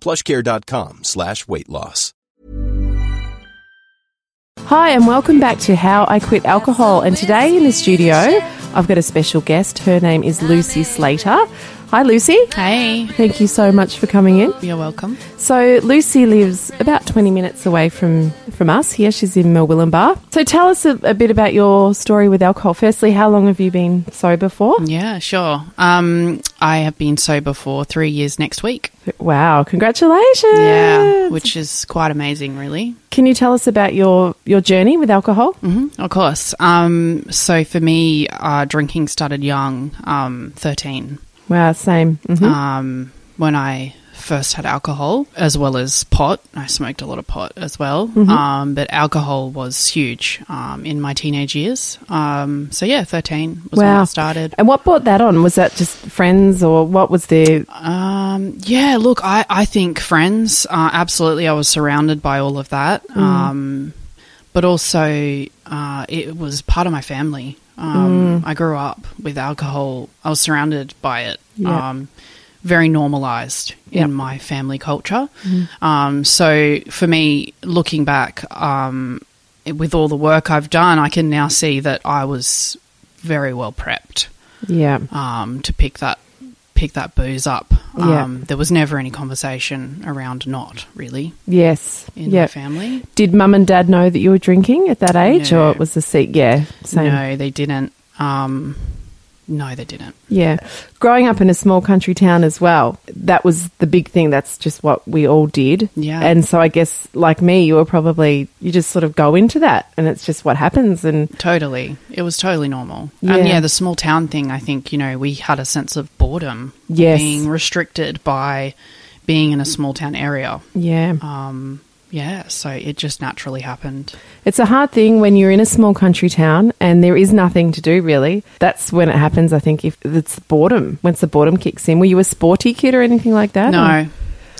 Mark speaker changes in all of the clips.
Speaker 1: plushcare.com slash weight loss.
Speaker 2: Hi, and welcome back to How I Quit Alcohol. And today in the studio, I've got a special guest. Her name is Lucy Slater. Hi, Lucy.
Speaker 3: Hey,
Speaker 2: Thank you so much for coming in.
Speaker 3: you're welcome.
Speaker 2: So, Lucy lives about 20 minutes away from, from us here. She's in Millwillenbar. So, tell us a, a bit about your story with alcohol. Firstly, how long have you been sober for?
Speaker 3: Yeah, sure. Um, I have been sober for three years next week.
Speaker 2: Wow, congratulations.
Speaker 3: Yeah, which is quite amazing, really.
Speaker 2: Can you tell us about your, your journey with alcohol?
Speaker 3: hmm Of course. Um, so for me, uh, drinking started young, um, 13.
Speaker 2: Wow, same. hmm
Speaker 3: Um, when I first had alcohol, as well as pot. I smoked a lot of pot as well. Um, but alcohol was huge um, in my teenage years. Um, so yeah, 13 was when
Speaker 2: Wow.
Speaker 3: I started.
Speaker 2: And what brought that on? Was that just friends or what was the.
Speaker 3: Um, yeah, look, I, I think friends, uh, absolutely. I was surrounded by all of that. Um, but also, uh, it was part of my family. Um, I grew up with alcohol. I was surrounded by it.
Speaker 2: Yeah.
Speaker 3: Um, very normalized
Speaker 2: Yeah.
Speaker 3: in my family culture. Um, so for me, looking back, um, with all the work I've done, I can now see that I was very well prepped
Speaker 2: Yeah.
Speaker 3: um, to pick that pick that booze up.
Speaker 2: Yeah.
Speaker 3: Um, there was never any conversation around not really
Speaker 2: Yes.
Speaker 3: in
Speaker 2: yeah.
Speaker 3: my family.
Speaker 2: Did mum and dad know that you were drinking at that age,
Speaker 3: No.
Speaker 2: or it was the seat? Yeah, same.
Speaker 3: No, they didn't. Um, no, they didn't.
Speaker 2: Yeah, growing up in a small country town as well, that was the big thing. That's just what we all did.
Speaker 3: Yeah.
Speaker 2: and so I guess like me, you were probably you just sort of go into that, and it's just what happens. And
Speaker 3: Totally, it was totally normal.
Speaker 2: Yeah.
Speaker 3: And yeah, the small town thing. I think you know we had a sense of boredom,
Speaker 2: Yes.
Speaker 3: being restricted by being in a small town area.
Speaker 2: yeah,
Speaker 3: Um, yeah, so it just naturally happened.
Speaker 2: it's a hard thing when you're in a small country town and there is nothing to do really. That's when it happens. I think if it's boredom, once the boredom kicks in. Were you a sporty kid or anything like that? or-
Speaker 3: No,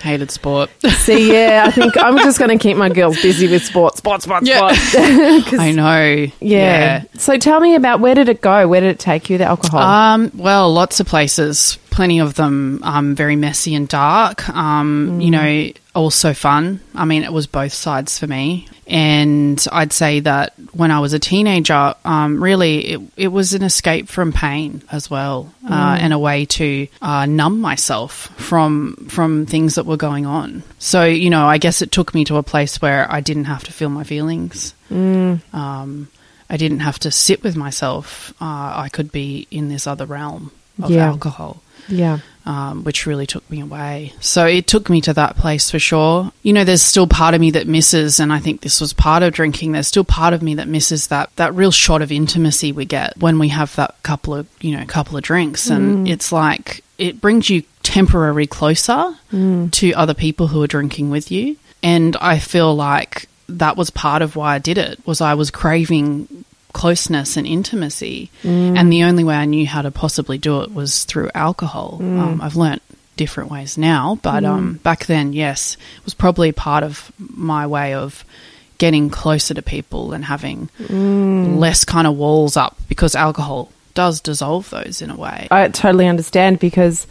Speaker 3: hated sport.
Speaker 2: See, yeah, I think I'm just going to keep my girls busy with sport, sport, sport,
Speaker 3: Yeah.
Speaker 2: sport.
Speaker 3: I know.
Speaker 2: Yeah. So tell me about where did it go? Where did it take you? The alcohol.
Speaker 3: Um, well, lots of places. Plenty of them um, very messy and dark. Um, You know, also fun. I mean, it was both sides for me. And I'd say that when I was a teenager, um, really, it, it was an escape from pain as well, uh, and a way to uh, numb myself from from things that were going on. So, you know, I guess it took me to a place where I didn't have to feel my feelings. Um, I didn't have to sit with myself. Uh, I could be in this other realm of
Speaker 2: Yeah.
Speaker 3: alcohol,
Speaker 2: yeah.
Speaker 3: um, which really took me away. So it took me to that place for sure. You know, there's still part of me that misses, and I think this was part of drinking. There's still part of me that misses that that real shot of intimacy we get when we have that couple of you know couple of drinks, and it's like it brings you temporarily closer to other people who are drinking with you. And I feel like that was part of why I did it was I was craving closeness and intimacy and the only way I knew how to possibly do it was through alcohol. Um, I've learnt different ways now, but um, back then, yes, it was probably part of my way of getting closer to people and having less kind of walls up because alcohol does dissolve those in a way.
Speaker 2: I totally understand because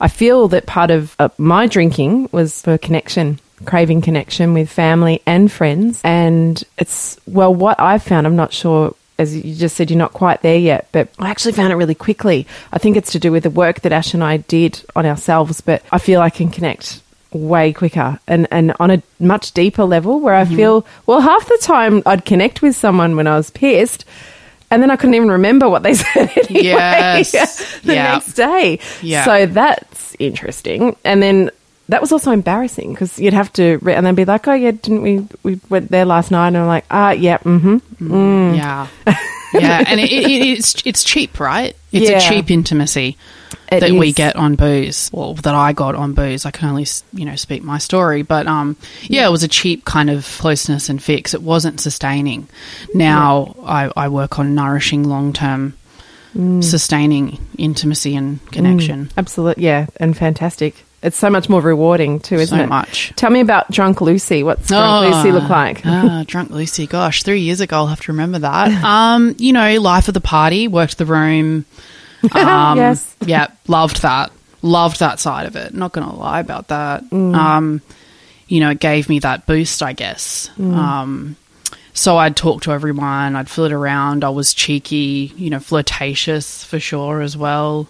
Speaker 2: I feel that part of uh, my drinking was for connection, craving connection with family and friends. And it's, well, what I've found, I'm not sure, as you just said, you're not quite there yet, but I actually found it really quickly. I think it's to do with the work that Ash and I did on ourselves, but I feel I can connect way quicker and, and on a much deeper level where I mm-hmm. feel, well, half the time I'd connect with someone when I was pissed. And then I couldn't even remember what they said anyway
Speaker 3: Yes.
Speaker 2: the
Speaker 3: Yeah.
Speaker 2: next day.
Speaker 3: Yeah.
Speaker 2: So that's interesting. And then that was also embarrassing because you'd have to, re- and they'd be like, oh, yeah, didn't we, we went there last night? And I'm like, ah, yeah, mm-hmm.
Speaker 3: Yeah, yeah, and it, it, it's it's cheap, right? It's
Speaker 2: Yeah.
Speaker 3: a cheap intimacy
Speaker 2: It
Speaker 3: that we get on booze, well, that I got on booze. I can only you know speak my story, but um, yeah, it was a cheap kind of closeness and fix. It wasn't sustaining. Now I, I work on nourishing, long term, sustaining intimacy and connection.
Speaker 2: Absolutely. Yeah. And fantastic. It's so much more rewarding too, isn't
Speaker 3: So
Speaker 2: it?
Speaker 3: much.
Speaker 2: Tell me about Drunk Lucy. What's Drunk
Speaker 3: Oh,
Speaker 2: Lucy look like?
Speaker 3: ah, drunk Lucy. Gosh, three years ago, I'll have to remember that. Um, you know, life of the party, worked the room. Um,
Speaker 2: Yes.
Speaker 3: Yeah, loved that. Loved that side of it. Not going to lie about that. Um, you know, it gave me that boost, I guess. Um, so I'd talk to everyone. I'd flirt around. I was cheeky, you know, flirtatious for sure as well.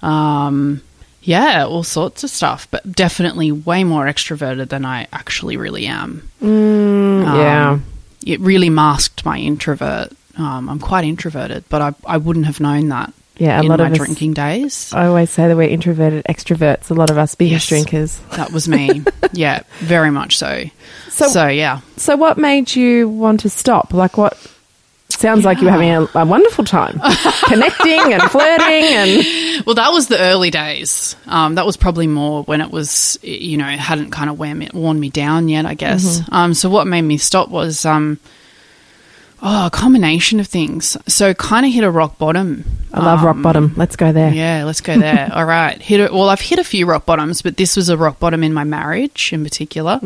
Speaker 3: Um, yeah, all sorts of stuff, but definitely way more extroverted than I actually really am. Um,
Speaker 2: yeah.
Speaker 3: It really masked my introvert. Um, I'm quite introverted, but I, I wouldn't have known that
Speaker 2: Yeah, a
Speaker 3: in
Speaker 2: lot
Speaker 3: my
Speaker 2: of us-
Speaker 3: drinking days.
Speaker 2: I always say that we're introverted extroverts. A lot of us biggest
Speaker 3: Yes.
Speaker 2: drinkers.
Speaker 3: That was me. yeah, very much so.
Speaker 2: So-
Speaker 3: So, yeah.
Speaker 2: So, what made you want to stop? Like, what? Sounds like you were having a, a wonderful time, connecting and flirting, and
Speaker 3: Well, that was the early days. Um, that was probably more when it was, you know, hadn't kind of worn me, worn me down yet, I guess.
Speaker 2: Mm-hmm.
Speaker 3: Um, so what made me stop was, um, oh, a combination of things. So kind of hit a rock bottom.
Speaker 2: I love rock bottom. Let's go there.
Speaker 3: Yeah, let's go there. All right. Hit it. Well, I've hit a few rock bottoms, but this was a rock bottom in my marriage in particular.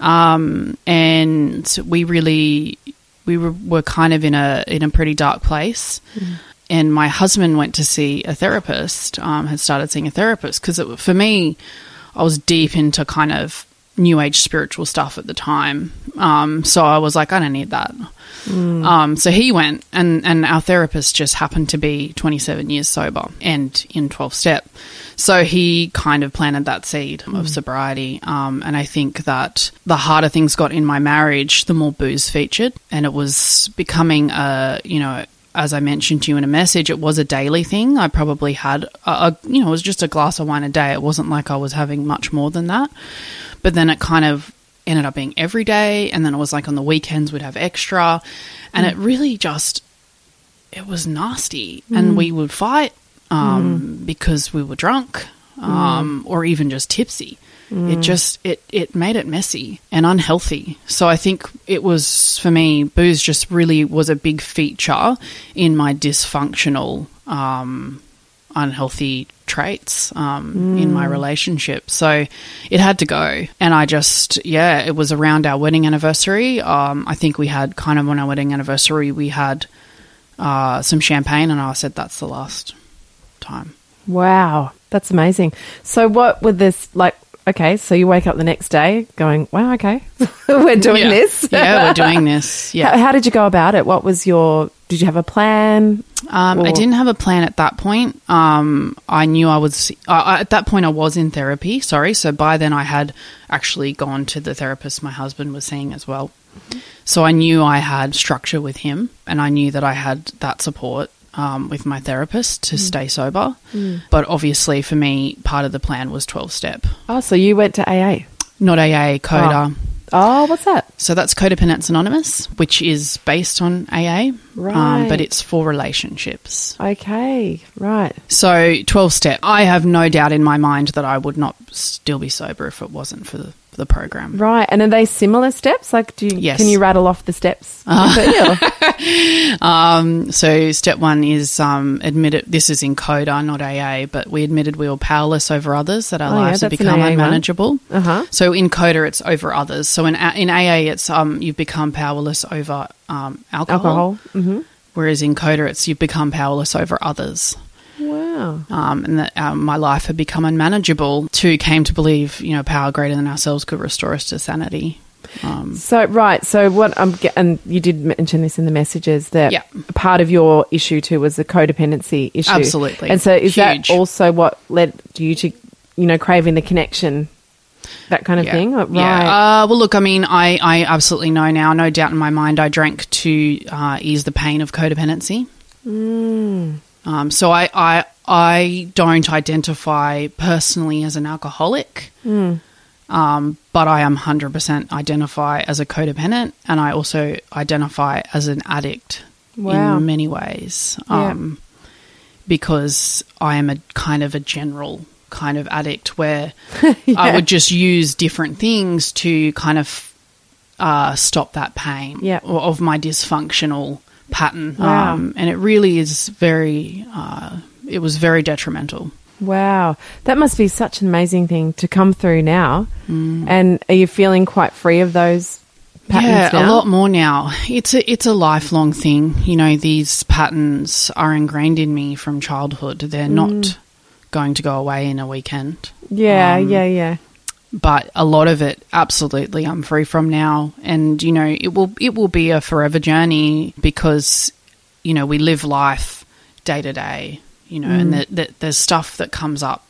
Speaker 3: Um, and we really, we were, were kind of in a, in a pretty dark place. And my husband went to see a therapist, um, had started seeing a therapist because for me, I was deep into kind of new age spiritual stuff at the time. Um, so I was like, I don't need that. Um, so he went, and, and our therapist just happened to be 27 years sober and in 12 step. So he kind of planted that seed of sobriety. Um, and I think that the harder things got in my marriage, the more booze featured. And it was becoming a, you know, as I mentioned to you in a message, it was a daily thing. I probably had, a, a, you know, it was just a glass of wine a day. It wasn't like I was having much more than that. But then it kind of ended up being every day. And then it was like on the weekends we'd have extra. And it really just, it was nasty. And we would fight um, because we were drunk um, or even just tipsy. It just it it made it messy and unhealthy. So I think it was for me booze just really was a big feature in my dysfunctional um, unhealthy traits um, in my relationship. So it had to go. And I just, yeah, it was around our wedding anniversary. Um, I think we had kind of on our wedding anniversary, we had uh, some champagne, and I said, that's the last time.
Speaker 2: Wow, that's amazing. So, what would this like? Okay, so you wake up the next day going, "Wow, okay, we're doing
Speaker 3: yeah.
Speaker 2: this."
Speaker 3: yeah, we're doing this. Yeah.
Speaker 2: How, how did you go about it? What was your? Did you have a plan?
Speaker 3: Um, I didn't have a plan at that point. Um, I knew I was I I- at that point. I was in therapy. Sorry, so by then I had actually gone to the therapist my husband was seeing as well. So I knew I had structure with him, and I knew that I had that support um, with my therapist to stay sober. But obviously, for me, part of the plan was twelve step,
Speaker 2: Oh, so you went to AA.
Speaker 3: not AA, Coda.
Speaker 2: Oh, what's that?
Speaker 3: So that's Codependence Anonymous, which is based on AA,
Speaker 2: Right.
Speaker 3: um, but it's for relationships.
Speaker 2: Okay, right.
Speaker 3: So, 12 step. I have no doubt in my mind that I would not still be sober if it wasn't for the the program.
Speaker 2: Right. And are they similar steps? Like, do you,
Speaker 3: Yes.
Speaker 2: can you rattle off the steps? Yeah.
Speaker 3: Um, so step one is um, admitted. This is in CODA, not AA, but we admitted we were powerless over others. That our
Speaker 2: Oh, yeah,
Speaker 3: lives have become unmanageable.
Speaker 2: Uh-huh.
Speaker 3: So in CODA, it's over others. So in in AA, it's um, you've become powerless over um, alcohol.
Speaker 2: Alcohol. hmm
Speaker 3: Whereas in CODA, it's you've become powerless over others.
Speaker 2: Wow.
Speaker 3: Um, and that um, my life had become unmanageable. Two came to believe, you know, power greater than ourselves could restore us to sanity. Um,
Speaker 2: So right, so what I'm and you did mention this in the messages that
Speaker 3: Yeah.
Speaker 2: part of your issue too was the codependency issue.
Speaker 3: Absolutely.
Speaker 2: And so is
Speaker 3: Huge.
Speaker 2: that also what led you to you know craving the connection, that kind of
Speaker 3: yeah.
Speaker 2: thing? Right.
Speaker 3: Yeah. Uh, well, look, I mean, I, I absolutely know now, no doubt in my mind, I drank to uh, ease the pain of codependency.
Speaker 2: Mm.
Speaker 3: Um, so I, I, I don't identify personally as an alcoholic,
Speaker 2: Mm.
Speaker 3: um, but I am 100% identify as a codependent and I also identify as an addict
Speaker 2: Wow.
Speaker 3: in many ways.
Speaker 2: Yeah.
Speaker 3: Um, because I am a kind of a general kind of addict where I would just use different things to kind of uh, stop that pain
Speaker 2: Yeah.
Speaker 3: of my dysfunctional pattern.
Speaker 2: Wow.
Speaker 3: Um, and it really is very, uh, it was very detrimental.
Speaker 2: Wow, that must be such an amazing thing to come through now.
Speaker 3: Mm.
Speaker 2: And are you feeling quite free of those patterns
Speaker 3: yeah,
Speaker 2: now?
Speaker 3: a lot more now. It's a it's a lifelong thing. You know, these patterns are ingrained in me from childhood. They're
Speaker 2: Mm.
Speaker 3: not going to go away in a weekend.
Speaker 2: Yeah,
Speaker 3: Um,
Speaker 2: yeah, yeah.
Speaker 3: But a lot of it absolutely I'm free from now. And you know it will it will be a forever journey because you know we live life day to day you know and mm. that that there's stuff that comes up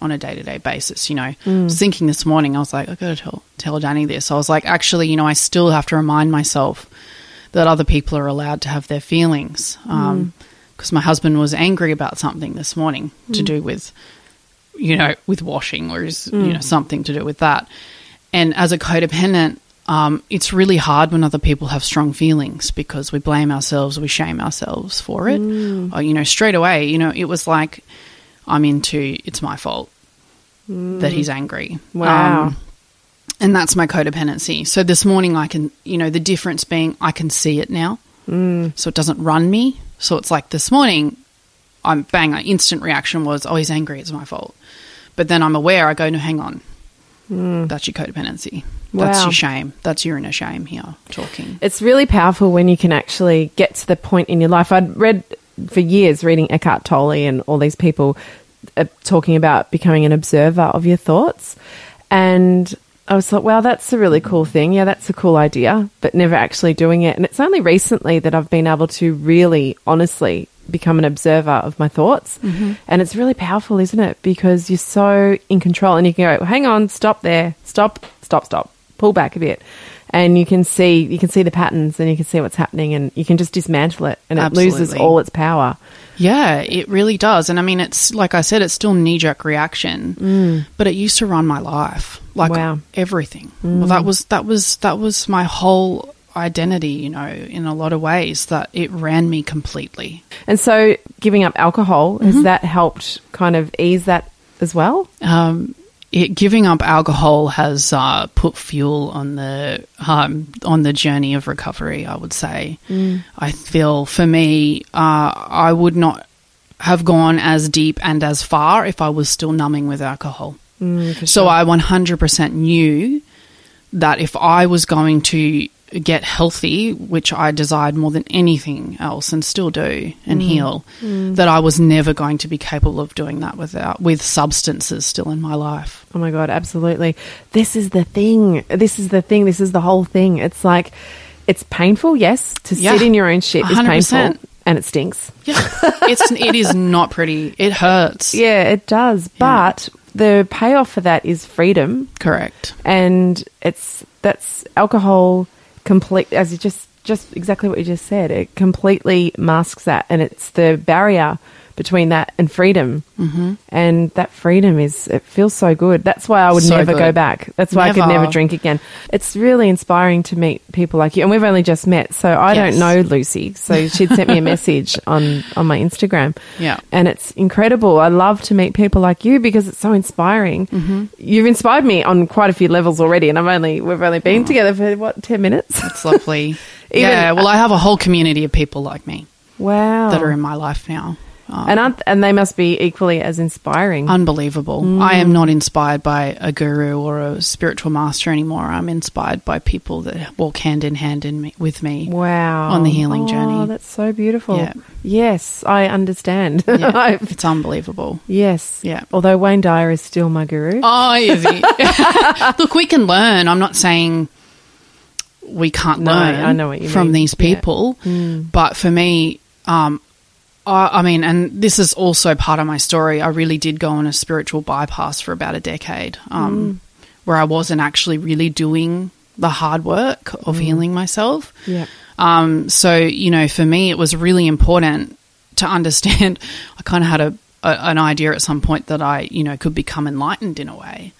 Speaker 3: on a day-to-day basis you know. Mm. I was thinking this morning I was like I got to tell tell Danny this. I was like actually you know I still have to remind myself that other people are allowed to have their feelings mm. um because my husband was angry about something this morning to do with you know, with washing or is, you know, something to do with that. And as a codependent, um, it's really hard when other people have strong feelings because we blame ourselves, we shame ourselves for it. Or, you know, straight away, you know, it was like, I'm into, it's my fault that he's angry.
Speaker 2: Wow.
Speaker 3: Um, and that's my codependency. So this morning, I can, you know, the difference being I can see it now. Mm. So it doesn't run me. So it's like this morning, I'm bang, an instant reaction was, oh, he's angry, it's my fault. But then I'm aware, I go, no, hang on. That's your codependency. That's your shame. That's your inner shame here talking.
Speaker 2: It's really powerful when you can actually get to the point in your life. I'd read for years reading Eckhart Tolle and all these people uh, talking about becoming an observer of your thoughts. And I was like, wow, that's a really cool thing. Yeah, that's a cool idea, but never actually doing it. And it's only recently that I've been able to really honestly become an observer of my thoughts. Mm-hmm. And it's really powerful, isn't it? Because you're so in control and you can go, hang on, stop there, stop, stop, stop, pull back a bit. And you can see you can see the patterns and you can see what's happening and you can just dismantle it and it loses all its power.
Speaker 3: Yeah, it really does. And I mean, it's like I said, it's still knee jerk reaction, mm. but it used to run my life, like
Speaker 2: Wow.
Speaker 3: everything. Mm. Well, that was that was that was my whole identity. You know, in a lot of ways, that it ran me completely.
Speaker 2: And so giving up alcohol, has that helped kind of ease that as well?
Speaker 3: Um, it, giving up alcohol has uh, put fuel on the um, on the journey of recovery. I would say. I feel for me, uh, I would not have gone as deep and as far if I was still numbing with alcohol. so I 100% knew that if I was going to get healthy, which I desired more than anything else and still do and mm. heal, mm. that I was never going to be capable of doing that without with substances still in my life.
Speaker 2: Oh my god, absolutely. This is the thing. This is the thing. This is the whole thing. It's like it's painful, yes, to
Speaker 3: Yeah.
Speaker 2: sit in your own shit is
Speaker 3: 100%.
Speaker 2: painful and it stinks.
Speaker 3: Yeah. it's it is not pretty. It hurts.
Speaker 2: Yeah, it does. But the payoff for that is freedom
Speaker 3: Correct.
Speaker 2: and it's that's alcohol complete as you just just exactly what you just said. It completely masks that and it's the barrier between that and freedom. Mm-hmm. And that freedom is, it feels so good. That's why I would
Speaker 3: So
Speaker 2: never go back. That's why I could
Speaker 3: Never.
Speaker 2: never drink again. It's really inspiring to meet people like you. And we've only just met, so I
Speaker 3: Yes.
Speaker 2: don't know Lucy. So she'd sent me a message on, on my Instagram.
Speaker 3: Yeah.
Speaker 2: And it's incredible. I love to meet people like you because it's so inspiring.
Speaker 3: Mm-hmm.
Speaker 2: You've inspired me on quite a few levels already, and I've only we've only been together for what ten minutes.
Speaker 3: It's lovely.
Speaker 2: Even-
Speaker 3: yeah, well, I have a whole community of people like me
Speaker 2: wow,
Speaker 3: that are in my life now. Um,
Speaker 2: and aren't, and they must be equally as inspiring.
Speaker 3: unbelievable. I am not inspired by a guru or a spiritual master anymore. I'm inspired by people that walk hand in hand in me, with me.
Speaker 2: wow,
Speaker 3: on the healing
Speaker 2: Oh,
Speaker 3: journey.
Speaker 2: that's so beautiful.
Speaker 3: Yeah.
Speaker 2: Yes, I understand.
Speaker 3: Yeah, it's unbelievable.
Speaker 2: yes,
Speaker 3: Yeah.
Speaker 2: Although Wayne Dyer is still my guru.
Speaker 3: Oh, is he? Look, we can learn. I'm not saying we can't
Speaker 2: No,
Speaker 3: learn
Speaker 2: I know what you
Speaker 3: from
Speaker 2: mean.
Speaker 3: these
Speaker 2: Yeah.
Speaker 3: people. But for me, um, I, I mean, and this is also part of my story. I really did go on a spiritual bypass for about a decade, um, where I wasn't actually really doing the hard work of healing myself.
Speaker 2: Yeah.
Speaker 3: Um, so, you know, for me, it was really important to understand. I kind of had a, a an idea at some point that I, you know, could become enlightened in a way.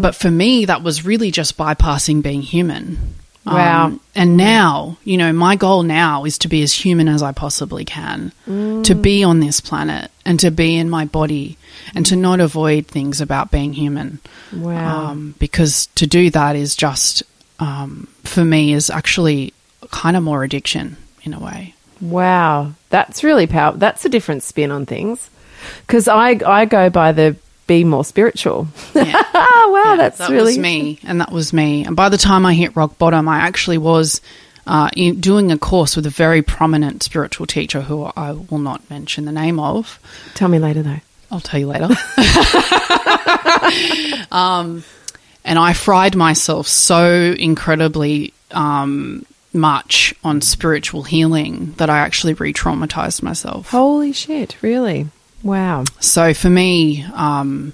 Speaker 3: But for me, that was really just bypassing being human. Um,
Speaker 2: Wow.
Speaker 3: and now, you know, my goal now is to be as human as I possibly can, to be on this planet and to be in my body and to not avoid things about being human.
Speaker 2: Wow.
Speaker 3: Um, because to do that is just, um, for me, is actually kind of more addiction in a way.
Speaker 2: Wow, that's really powerful. That's a different spin on things. Because I I go by the be more spiritual.
Speaker 3: Yeah.
Speaker 2: oh wow,
Speaker 3: Yeah,
Speaker 2: that's
Speaker 3: that
Speaker 2: really
Speaker 3: was me, and that was me. And by the time I hit rock bottom, I actually was uh, in, doing a course with a very prominent spiritual teacher who I will not mention the name of.
Speaker 2: Tell me later though.
Speaker 3: I'll tell you later. um, and I fried myself so incredibly um, much on spiritual healing that I actually re-traumatized myself.
Speaker 2: Holy shit! Really? Wow.
Speaker 3: So for me, um,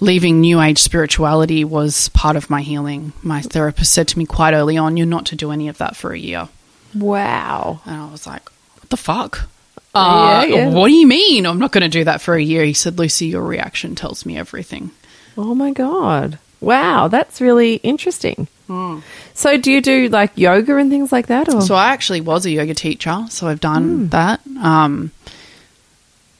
Speaker 3: leaving New Age spirituality was part of my healing. My therapist said to me quite early on, "You're not to do any of that for a year,"
Speaker 2: Wow.
Speaker 3: and I was like, "What the fuck?" Uh,
Speaker 2: Yeah, yeah.
Speaker 3: What do you mean? I'm not going to do that for a year. He said, "Lucy, your reaction tells me everything."
Speaker 2: Oh my god. Wow, that's really interesting.
Speaker 3: Hmm.
Speaker 2: So, do you do like yoga and things like that? Or
Speaker 3: So I actually was a yoga teacher, so I've done that. Um,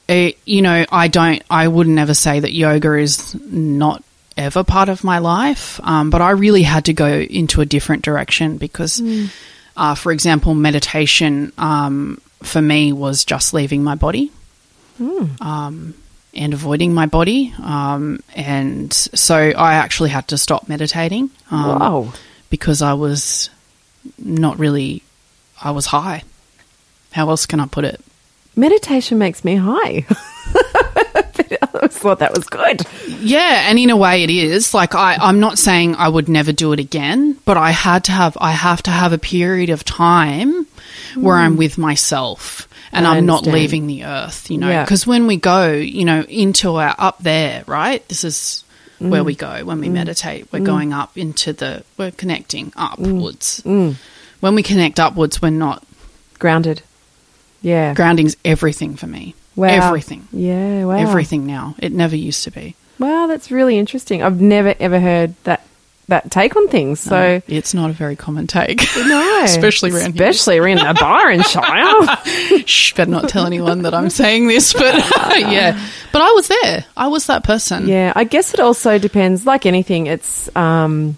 Speaker 3: it, you know, I don't, I wouldn't ever say that yoga is not ever part of my life, um, but I really had to go into a different direction because, uh, for example, meditation um, for me was just leaving my body. Um, and avoiding my body, um, and so I actually had to stop meditating. Um,
Speaker 2: wow.
Speaker 3: because I was not really, I was high. How else can I put it?
Speaker 2: Meditation makes me high. But I always thought that was good.
Speaker 3: Yeah, and in a way it is. Like I, I'm not saying I would never do it again, but I had to have I have to have a period of time where I'm with myself and
Speaker 2: Hmm. I
Speaker 3: I'm not leaving the earth, you know.
Speaker 2: Yeah.
Speaker 3: Because when we go, you know, into our up there, right? This is where
Speaker 2: Hmm.
Speaker 3: we go when we meditate. We're going up into the we're connecting
Speaker 2: Hmm.
Speaker 3: upwards. When we connect upwards, we're not
Speaker 2: Grounded. Yeah.
Speaker 3: grounding's everything for me.
Speaker 2: Wow.
Speaker 3: Everything.
Speaker 2: Yeah. Wow.
Speaker 3: Everything now. It never used to be.
Speaker 2: Wow, that's really interesting. I've never ever heard that that take on things. So
Speaker 3: It's not a very common take.
Speaker 2: no,
Speaker 3: Especially around here.
Speaker 2: especially around the Byron Shire.
Speaker 3: Shh, better not tell anyone that I'm saying this, but yeah. But I was there. I was that person.
Speaker 2: yeah, I guess it also depends. Like anything, it's um,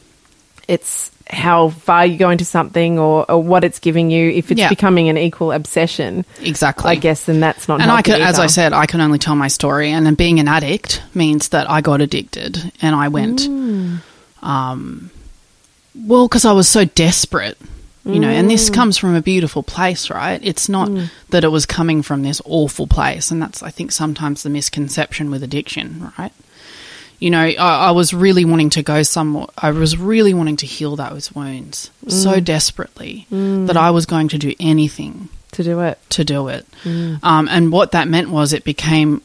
Speaker 2: it's how far you go into something or, or what it's giving you. If it's
Speaker 3: Yeah.
Speaker 2: becoming an equal obsession,
Speaker 3: Exactly.
Speaker 2: I guess then that's not.
Speaker 3: And I can, as I said, I can only tell my story. And then being an addict means that I got addicted and I went,
Speaker 2: Mm.
Speaker 3: um, well, because I was so desperate, you know,
Speaker 2: Mm.
Speaker 3: and this comes from a beautiful place, right? It's not that it was coming from this awful place. And that's, I think, sometimes the misconception with addiction, right? You know, I, I was really wanting to go somewhere. I was really wanting to heal those wounds
Speaker 2: Mm.
Speaker 3: so desperately that I was going to do anything
Speaker 2: to do it.
Speaker 3: to do it. Um, and what that meant was it became,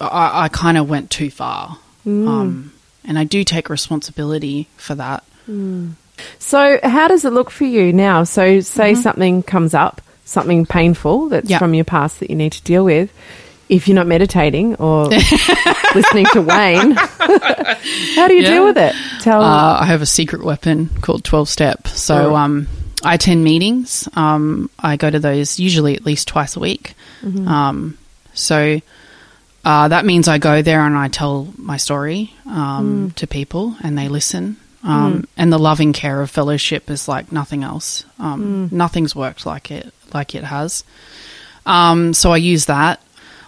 Speaker 3: I, I kind of went too far. Um, and I do take responsibility for that.
Speaker 2: So, how does it look for you now? So, say something comes up, something painful that's
Speaker 3: Mm-hmm.
Speaker 2: From your past that you need to deal with. If you're not meditating or listening to Wayne, how do you
Speaker 3: Yeah.
Speaker 2: deal with it? Tell
Speaker 3: Uh, I have a secret weapon called 12 Step. So
Speaker 2: Oh.
Speaker 3: um, I attend meetings. Um, I go to those usually at least twice a week.
Speaker 2: Mm-hmm.
Speaker 3: Um, so uh, that means I go there and I tell my story um,
Speaker 2: Mm.
Speaker 3: to people and they listen. Um, And the loving care of fellowship is like nothing else. Um,
Speaker 2: Mm.
Speaker 3: Nothing's worked like it like it has. Um, so I use that.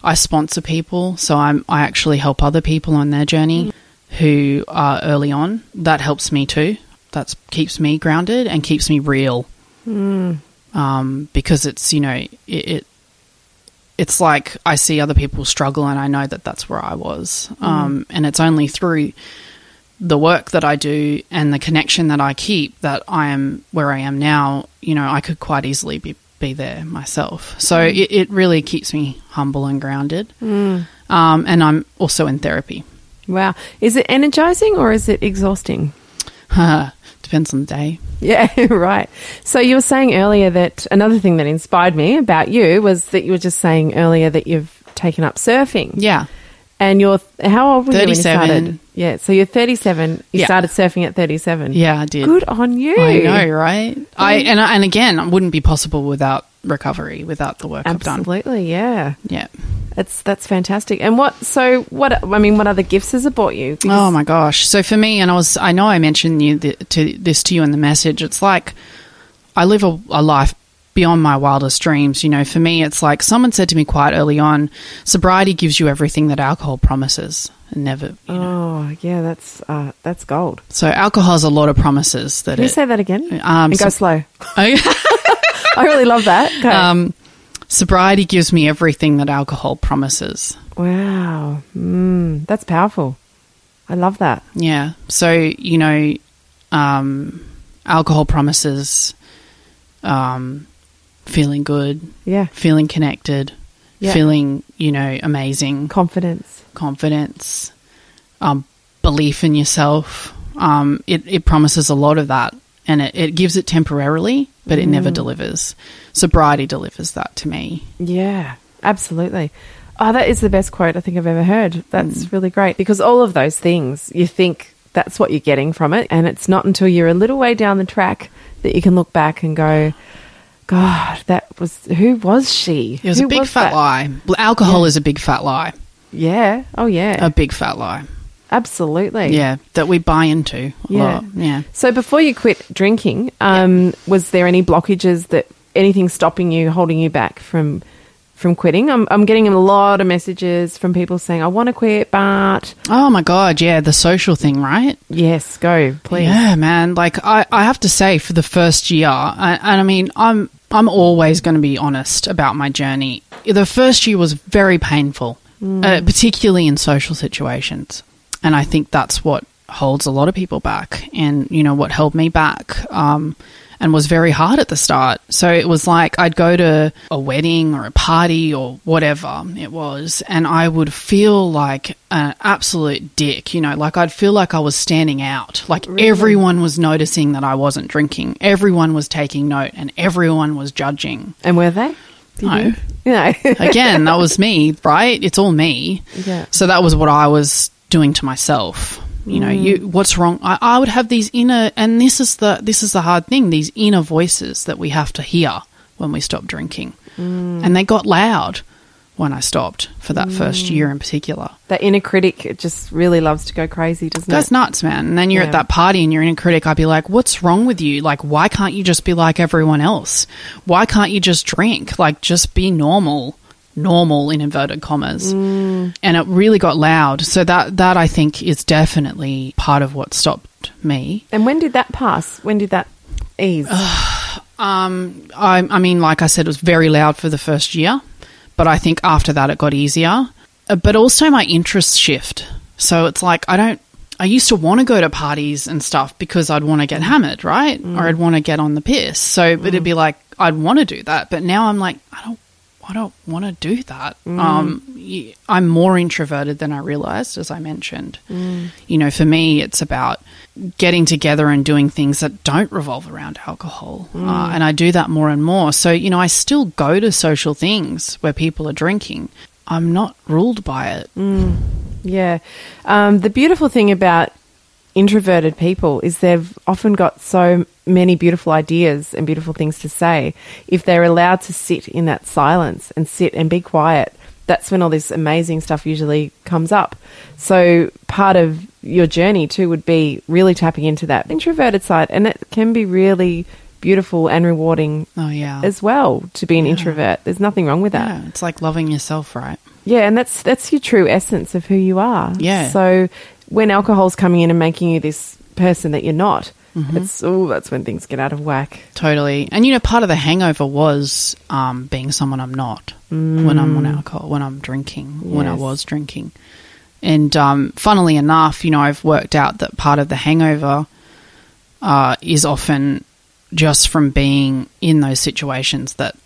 Speaker 3: I sponsor people, so I'm I actually help other people on their journey who are early on. That helps me too. That keeps me grounded and keeps me real. Um, because it's you know it, it it's like I see other people struggle and I know that that's where I was. Um, and it's only through the work that I do and the connection that I keep that I am where I am now. You know, I could quite easily be be there myself. So it, it really keeps me humble and grounded. Um, and I'm also in therapy.
Speaker 2: wow. Is it energizing or is it exhausting?
Speaker 3: Depends on the day.
Speaker 2: Yeah, right. So you were saying earlier that another thing that inspired me about you was that you were just saying earlier that you've taken up surfing.
Speaker 3: Yeah.
Speaker 2: And you're how old were you when you
Speaker 3: 37.
Speaker 2: started? Yeah, so you're 37. You
Speaker 3: Yeah.
Speaker 2: started surfing at 37.
Speaker 3: Yeah, I did.
Speaker 2: Good on you.
Speaker 3: I know, right? I and and again, it wouldn't be possible without recovery, without the work I've done.
Speaker 2: Absolutely, yeah.
Speaker 3: Yeah.
Speaker 2: That's that's fantastic. And what? So what? I mean, what other gifts has it brought you? Because-
Speaker 3: Oh my gosh! So for me, and I was, I know I mentioned you th- to this to you in the message. It's like I live a, a life beyond my wildest dreams. You know, for me, it's like someone said to me quite early on: sobriety gives you everything that alcohol promises, and never. You know.
Speaker 2: Oh, yeah. That's uh, that's gold.
Speaker 3: So alcohol has a lot of promises that
Speaker 2: Can you
Speaker 3: it.
Speaker 2: say that again?
Speaker 3: Um,
Speaker 2: and go
Speaker 3: so-
Speaker 2: slow. I really love that. Okay.
Speaker 3: um, sobriety gives me everything that alcohol promises.
Speaker 2: wow, mm, that's powerful. I love that.
Speaker 3: Yeah. So, you know, um, alcohol promises um, feeling good,
Speaker 2: Yeah,
Speaker 3: feeling connected,
Speaker 2: Yeah.
Speaker 3: feeling, you know, amazing,
Speaker 2: confidence.
Speaker 3: confidence, um, belief in yourself. Um, it, it promises a lot of that and it, it gives it temporarily, but it
Speaker 2: Mm.
Speaker 3: never delivers. Sobriety delivers that to me.
Speaker 2: Yeah, absolutely. Oh, that is the best quote I think I've ever heard. That's really great because all of those things you think that's what you're getting from it, and it's not until you're a little way down the track that you can look back and go, "God, that was who was she?
Speaker 3: It was
Speaker 2: Who
Speaker 3: a big fat
Speaker 2: that?"
Speaker 3: lie. Alcohol is a big fat lie.
Speaker 2: Yeah. Oh, yeah.
Speaker 3: A big fat lie.
Speaker 2: absolutely.
Speaker 3: Yeah, that we buy into a
Speaker 2: Yeah.
Speaker 3: lot. Yeah.
Speaker 2: So before you quit drinking, um, was there any blockages that anything stopping you, holding you back from from quitting? I'm I'm getting a lot of messages from people saying I want to quit, but
Speaker 3: Oh my god, yeah, the social thing, right?
Speaker 2: yes, go please.
Speaker 3: Yeah, man. Like I, I have to say, for the first year, I, and I mean, I'm I'm always going to be honest about my journey. The first year was very painful, uh, particularly in social situations, and I think that's what holds a lot of people back, and you know what held me back. Um, and was very hard at the start. So it was like I'd go to a wedding or a party or whatever it was, and I would feel like an absolute dick, you know, like I'd feel like I was standing out. Like everyone was noticing that I wasn't drinking, everyone was taking note, and everyone was judging.
Speaker 2: And were they? Did
Speaker 3: No.
Speaker 2: you? No.
Speaker 3: Again, that was me, right? It's all me.
Speaker 2: Yeah.
Speaker 3: So that was what I was doing to myself. You know, you mm. what's wrong? I, I would have these inner, and this is the this is the hard thing. These inner voices that we have to hear when we stop drinking, mm. and they got loud when I stopped for that first mm. year in particular.
Speaker 2: that inner critic it just really loves to go crazy, doesn't
Speaker 3: That's
Speaker 2: it?
Speaker 3: That's nuts, man. And then you're
Speaker 2: Yeah.
Speaker 3: at that party and you're in a critic. I'd be like, what's wrong with you? Like, why can't you just be like everyone else? Why can't you just drink? Like, just be normal. Normal in inverted commas.
Speaker 2: Mm.
Speaker 3: And it really got loud. So that, that I think is definitely part of what stopped me.
Speaker 2: and when did that pass? When did that ease?
Speaker 3: Um, I, I mean, like I said, it was very loud for the first year, but I think after that it got easier. Uh, But also my interests shift. So it's like I don't. I used to want to go to parties and stuff because I'd want to get hammered, right? Or I'd want to get on the piss. So, but it'd be like I'd want to do that, but now I'm like I don't. I don't want to do that. Um, y- I'm more introverted than I realized, as I mentioned. You know, for me, it's about getting together and doing things that don't revolve around alcohol. Uh, and I do that more and more. So, you know, I still go to social things where people are drinking. I'm not ruled by it.
Speaker 2: Yeah. Um, the beautiful thing about introverted people is they've often got so many beautiful ideas and beautiful things to say. If they're allowed to sit in that silence and sit and be quiet, that's when all this amazing stuff usually comes up. So part of your journey too would be really tapping into that introverted side and it can be really beautiful and rewarding
Speaker 3: Oh yeah.
Speaker 2: as well to be an introvert. There's nothing wrong with that.
Speaker 3: yeah, it's like loving yourself, right?
Speaker 2: Yeah, and that's that's your true essence of who you are.
Speaker 3: Yeah.
Speaker 2: So when alcohol's coming in and making you this person that you're not, it's oh, that's when things get out of whack.
Speaker 3: Totally. And you know, part of the hangover was um, being someone I'm not when I'm on alcohol, when I'm drinking, when I was drinking. And um, funnily enough, you know, I've worked out that part of the hangover uh, is often just from being in those situations that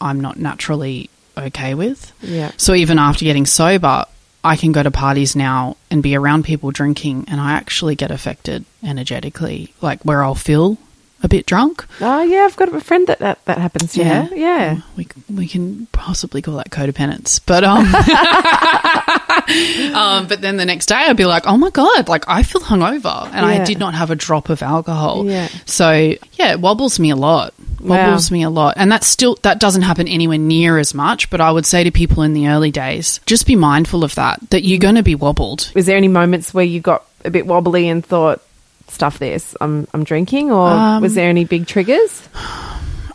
Speaker 3: I'm not naturally okay with.
Speaker 2: Yeah.
Speaker 3: So even after getting sober, I can go to parties now and be around people drinking, and I actually get affected energetically, like where I'll feel a bit drunk.
Speaker 2: Oh yeah, I've got a friend that that, that happens to. Yeah. Yeah.
Speaker 3: we we can possibly call that codependence, but um, um, but then the next day I'd be like, oh my god, like I feel hungover, and I did not have a drop of alcohol.
Speaker 2: Yeah.
Speaker 3: So yeah, it wobbles me a lot.
Speaker 2: Wow.
Speaker 3: Wobbles me a lot, and that's still that doesn't happen anywhere near as much. But I would say to people in the early days, just be mindful of that. That you're going to be wobbled.
Speaker 2: Was there any moments where you got a bit wobbly and thought, "Stuff this, I'm I'm drinking," or
Speaker 3: Um,
Speaker 2: was there any big triggers?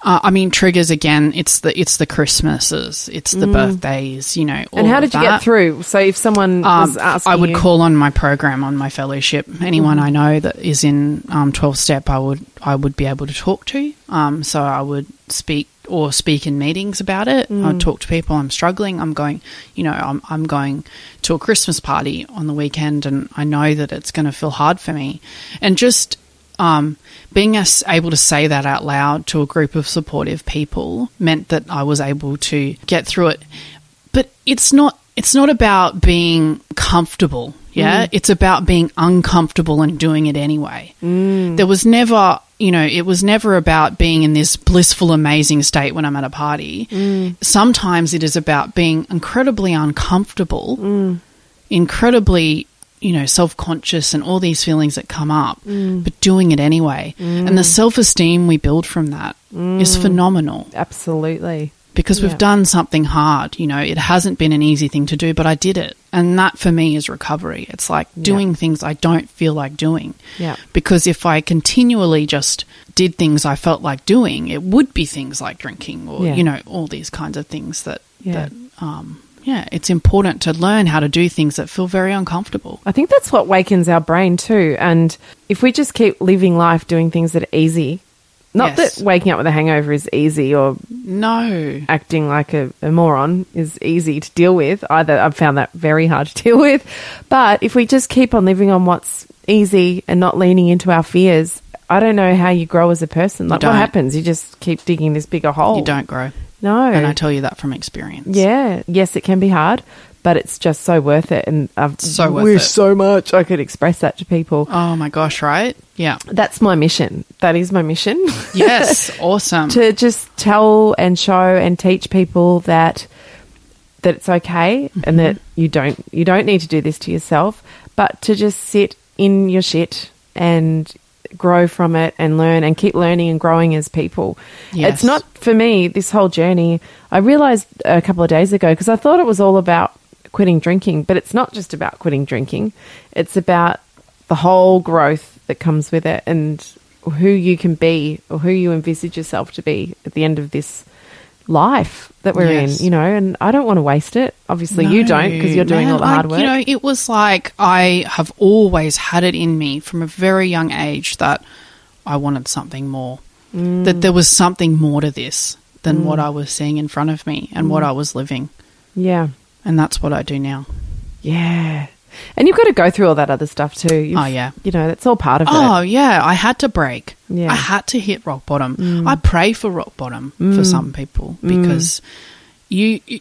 Speaker 3: Uh, I mean, triggers again. It's the it's the Christmases, it's the birthdays. You know,
Speaker 2: Mm. And how did you get through? So if someone was
Speaker 3: Um,
Speaker 2: asking,
Speaker 3: I would
Speaker 2: you-
Speaker 3: call on my program on my fellowship. Anyone I know that is in um, twelve step, I would I would be able to talk to. Um, so I would speak or speak in meetings about it. I'd talk to people. I'm struggling. I'm going. You know, I'm I'm going to a Christmas party on the weekend, and I know that it's going to feel hard for me. And just um, being as able to say that out loud to a group of supportive people meant that I was able to get through it. But it's not it's not about being comfortable. Yeah, mm. it's about being uncomfortable and doing it anyway. Mm. There was never, you know, it was never about being in this blissful, amazing state when I'm at a party. Mm. Sometimes it is about being incredibly uncomfortable, incredibly you know self-conscious and all these feelings that come up mm. but doing it anyway mm. and the self-esteem we build from that is mm. phenomenal
Speaker 2: absolutely.
Speaker 3: because
Speaker 2: Yeah.
Speaker 3: we've done something hard you know it hasn't been an easy thing to do but i did it and that for me is recovery it's like doing things i don't feel like doing
Speaker 2: Yeah.
Speaker 3: because if i continually just did things i felt like doing it would be things like drinking or
Speaker 2: Yeah.
Speaker 3: you know all these kinds of things that
Speaker 2: Yeah.
Speaker 3: that um yeah it's important to learn how to do things that feel very uncomfortable
Speaker 2: I think that's what wakens our brain too. And if we just keep living life doing things that are easy, not
Speaker 3: Yes.
Speaker 2: that waking up with a hangover is easy or
Speaker 3: no
Speaker 2: acting like a, a moron is easy to deal with. Either I've found that very hard to deal with. But if we just keep on living on what's easy and not leaning into our fears, I don't know how you grow as a person. Like what happens? You just keep digging this bigger hole.
Speaker 3: you don't grow
Speaker 2: No.
Speaker 3: and i tell you that from experience
Speaker 2: Yeah. Yes, it can be hard, but it's just so worth it. And I've
Speaker 3: So worth
Speaker 2: so much I could express that to people.
Speaker 3: oh my gosh right yeah
Speaker 2: That's my mission. That is my mission.
Speaker 3: yes awesome
Speaker 2: to just tell and show and teach people that that it's okay and mm-hmm. that you don't you don't need to do this to yourself, but to just sit in your shit and grow from it and learn and keep learning and growing as people.
Speaker 3: Yes.
Speaker 2: It's not for me this whole journey. I realized a couple of days ago because I thought it was all about quitting drinking, but it's not just about quitting drinking. It's about the whole growth that comes with it and who you can be or who you envisage yourself to be at the end of this life that we're
Speaker 3: Yes.
Speaker 2: in, you know, and I don't want to waste it. Obviously, you don't because you're doing
Speaker 3: man,
Speaker 2: all the hard
Speaker 3: I-
Speaker 2: work.
Speaker 3: You know, it was like I have always had it in me from a very young age that I wanted something more.
Speaker 2: Mm.
Speaker 3: That there was something more to this than what I was seeing in front of me and
Speaker 2: Mm.
Speaker 3: what I was living.
Speaker 2: yeah.
Speaker 3: And that's what I do now.
Speaker 2: Yeah. And you've got to go through all that other stuff too. You've-
Speaker 3: Oh, yeah.
Speaker 2: You know, that's all part of it.
Speaker 3: Oh yeah, I had to break.
Speaker 2: Yeah. Mm.
Speaker 3: I had to hit rock bottom. I pray for rock bottom for some people because you you-